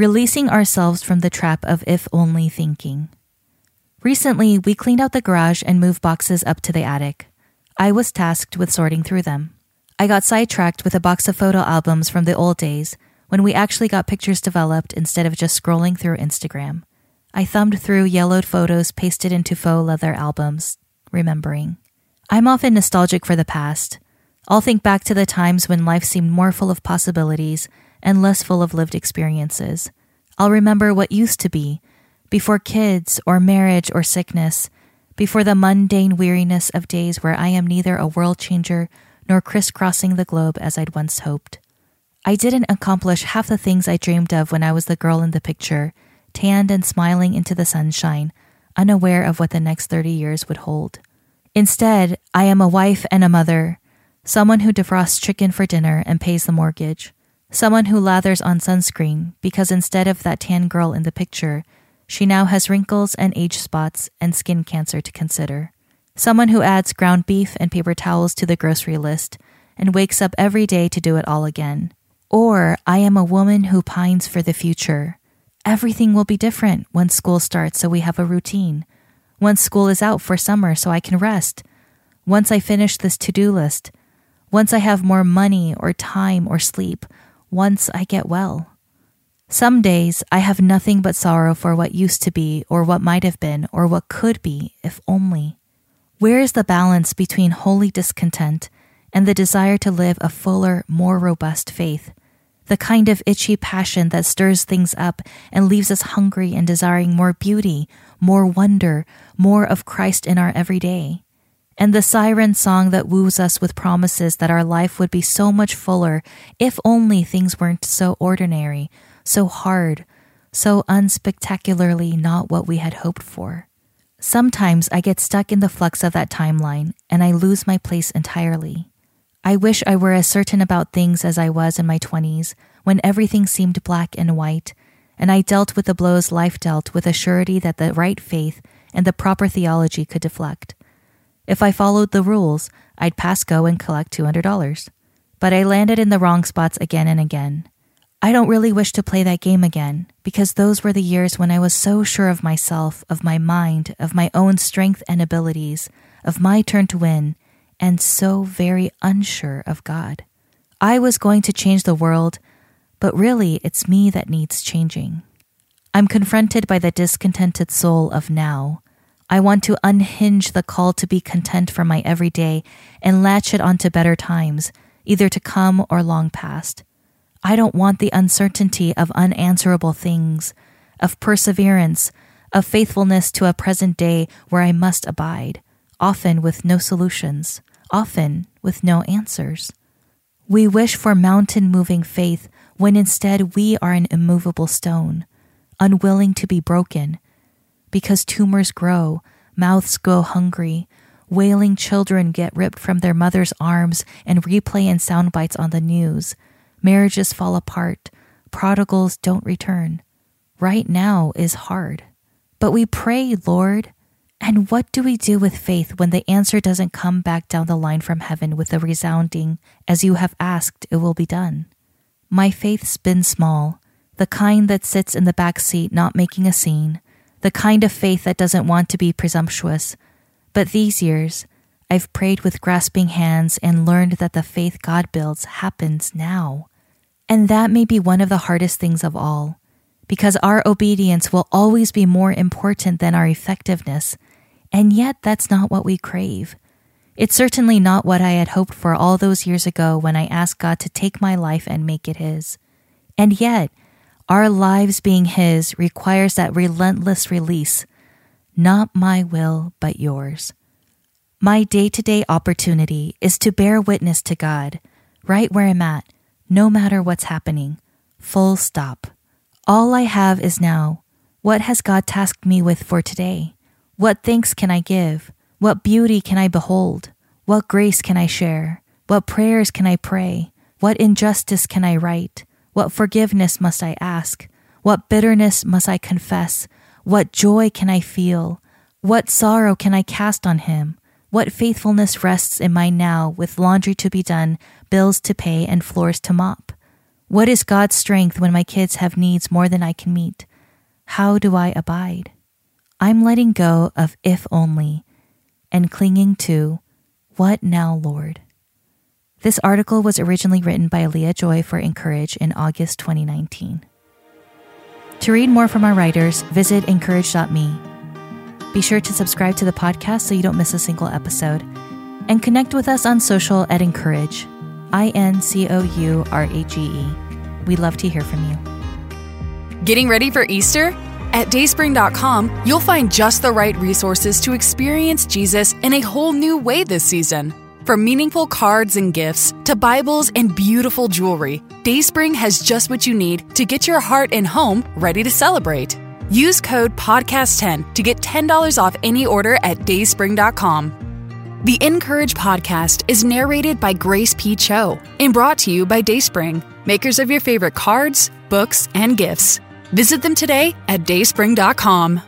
Releasing Ourselves from the Trap of If Only Thinking. Recently, we cleaned out the garage and moved boxes up to the attic. I was tasked with sorting through them. I got sidetracked with a box of photo albums from the old days when we actually got pictures developed instead of just scrolling through Instagram. I thumbed through yellowed photos pasted into faux leather albums, remembering. I'm often nostalgic for the past. I'll think back to the times when life seemed more full of possibilities and less full of lived experiences. I'll remember what used to be, before kids or marriage or sickness, before the mundane weariness of days where I am neither a world changer nor crisscrossing the globe as I'd once hoped. I didn't accomplish half the things I dreamed of when I was the girl in the picture, tanned and smiling into the sunshine, unaware of what the next 30 years would hold. Instead, I am a wife and a mother, someone who defrosts chicken for dinner and pays the mortgage, Someone who lathers on sunscreen because instead of that tan girl in the picture, she now has wrinkles and age spots and skin cancer to consider. Someone who adds ground beef and paper towels to the grocery list and wakes up every day to do it all again. Or I am a woman who pines for the future. Everything will be different once school starts so we have a routine. Once school is out for summer so I can rest. Once I finish this to do list. Once I have more money or time or sleep once I get well. Some days I have nothing but sorrow for what used to be, or what might have been, or what could be, if only. Where is the balance between holy discontent and the desire to live a fuller, more robust faith? The kind of itchy passion that stirs things up and leaves us hungry and desiring more beauty, more wonder, more of Christ in our everyday and the siren song that woos us with promises that our life would be so much fuller if only things weren't so ordinary, so hard, so unspectacularly not what we had hoped for. Sometimes I get stuck in the flux of that timeline and I lose my place entirely. I wish I were as certain about things as I was in my 20s when everything seemed black and white, and I dealt with the blows life dealt with a surety that the right faith and the proper theology could deflect. If I followed the rules, I'd pass go and collect $200. But I landed in the wrong spots again and again. I don't really wish to play that game again, because those were the years when I was so sure of myself, of my mind, of my own strength and abilities, of my turn to win, and so very unsure of God. I was going to change the world, but really it's me that needs changing. I'm confronted by the discontented soul of now, I want to unhinge the call to be content for my everyday and latch it onto better times, either to come or long past. I don't want the uncertainty of unanswerable things, of perseverance, of faithfulness to a present day where I must abide, often with no solutions, often with no answers. We wish for mountain moving faith when instead we are an immovable stone, unwilling to be broken because tumors grow, mouths go hungry, wailing children get ripped from their mother's arms and replay in sound bites on the news. Marriages fall apart. Prodigals don't return. Right now is hard. But we pray, Lord. And what do we do with faith when the answer doesn't come back down the line from heaven with a resounding, as you have asked, it will be done? My faith's been small, the kind that sits in the back seat not making a scene, the kind of faith that doesn't want to be presumptuous. But these years, I've prayed with grasping hands and learned that the faith God builds happens now. And that may be one of the hardest things of all, because our obedience will always be more important than our effectiveness, and yet that's not what we crave. It's certainly not what I had hoped for all those years ago when I asked God to take my life and make it His. And yet, our lives being His requires that relentless release. Not my will, but yours. My day to day opportunity is to bear witness to God, right where I'm at, no matter what's happening. Full stop. All I have is now. What has God tasked me with for today? What thanks can I give? What beauty can I behold? What grace can I share? What prayers can I pray? What injustice can I right? What forgiveness must I ask? What bitterness must I confess? What joy can I feel? What sorrow can I cast on him? What faithfulness rests in my now with laundry to be done, bills to pay, and floors to mop? What is God's strength when my kids have needs more than I can meet? How do I abide? I'm letting go of if only and clinging to what now, Lord? This article was originally written by Alia Joy for Encourage in August 2019. To read more from our writers, visit incourage.me. Be sure to subscribe to the podcast so you don't miss a single episode. And connect with us on social at Encourage, I N C O U R A G E. We'd love to hear from you. Getting ready for Easter? At dayspring.com, you'll find just the right resources to experience Jesus in a whole new way this season. From meaningful cards and gifts to Bibles and beautiful jewelry, Dayspring has just what you need to get your heart and home ready to celebrate. Use code PODCAST10 to get $10 off any order at dayspring.com. The Encourage podcast is narrated by Grace P. Cho and brought to you by Dayspring, makers of your favorite cards, books, and gifts. Visit them today at dayspring.com.